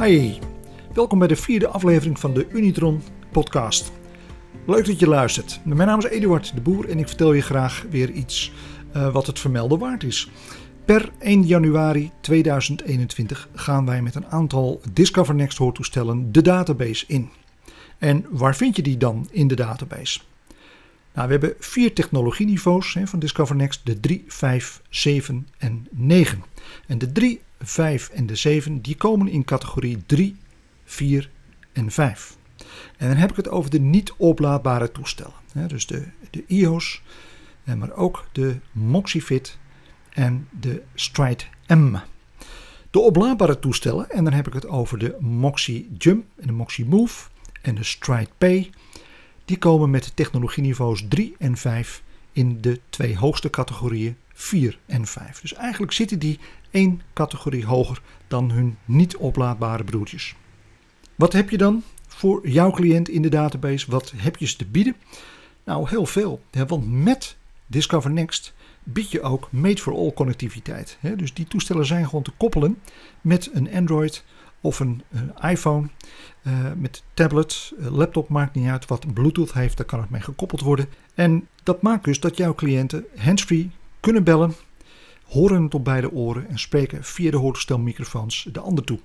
Hi, welkom bij de vierde aflevering van de Unitron podcast. Leuk dat je luistert. Mijn naam is Eduard de Boer en ik vertel je graag weer iets uh, wat het vermelden waard is. Per 1 januari 2021 gaan wij met een aantal Discover Next hoortoestellen de database in. En waar vind je die dan in de database? Nou, we hebben vier technologieniveaus hè, van Discover Next: de 3, 5, 7 en 9. En de 3, 5 en de 7 die komen in categorie 3, 4 en 5. En dan heb ik het over de niet oplaadbare toestellen. Dus de, de iOS, maar ook de Moxifit en de Stride M. De oplaadbare toestellen, en dan heb ik het over de Moxie Jump en de Moxie Move en de Stride Pay die komen met technologieniveaus 3 en 5 in de twee hoogste categorieën 4 en 5. Dus eigenlijk zitten die één categorie hoger dan hun niet oplaadbare broertjes. Wat heb je dan voor jouw cliënt in de database? Wat heb je ze te bieden? Nou, heel veel. Want met Discover Next bied je ook Made for All connectiviteit. Dus die toestellen zijn gewoon te koppelen met een Android of een, iPhone uh, met tablet, uh, laptop maakt niet uit wat Bluetooth heeft, daar kan het mee gekoppeld worden. En dat maakt dus dat jouw cliënten handsfree kunnen bellen, horen het op beide oren en spreken via de hoortoestelmicrofoons de ander toe.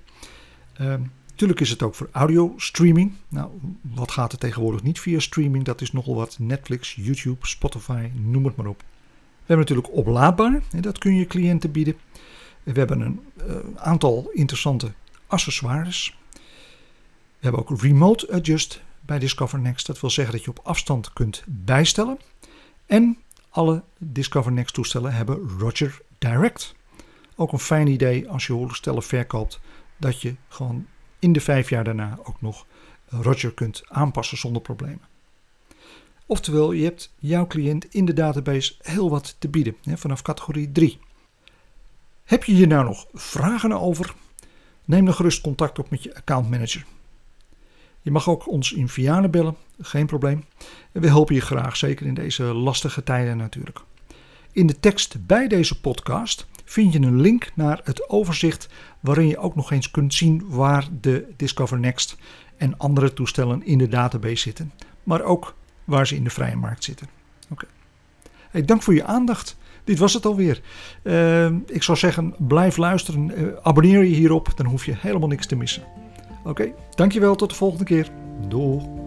Uh, natuurlijk is het ook voor audio streaming. Nou, wat gaat er tegenwoordig niet via streaming? Dat is nogal wat Netflix, YouTube, Spotify, noem het maar op. We hebben natuurlijk oplaadbaar, dat kun je cliënten bieden. We hebben een uh, aantal interessante accessoires. We hebben ook Remote Adjust bij Discover Next. Dat wil zeggen dat je op afstand kunt bijstellen. En alle Discover Next toestellen hebben Roger Direct. Ook een fijn idee als je toestellen verkoopt. Dat je gewoon in de vijf jaar daarna ook nog Roger kunt aanpassen zonder problemen. Oftewel, je hebt jouw cliënt in de database heel wat te bieden hè, vanaf categorie 3. Heb je hier nou nog vragen over? Neem dan gerust contact op met je accountmanager. Je mag ook ons in Vianen bellen, geen probleem. We helpen je graag, zeker in deze lastige tijden natuurlijk. In de tekst bij deze podcast vind je een link naar het overzicht waarin je ook nog eens kunt zien waar de Discover Next en andere toestellen in de database zitten, maar ook waar ze in de vrije markt zitten. Oké. Dank voor je aandacht. Dit was het alweer. Uh, ik zou zeggen, blijf luisteren. Uh, abonneer je hierop, dan hoef je helemaal niks te missen. Oké, dankjewel. Tot de volgende keer. Doeg.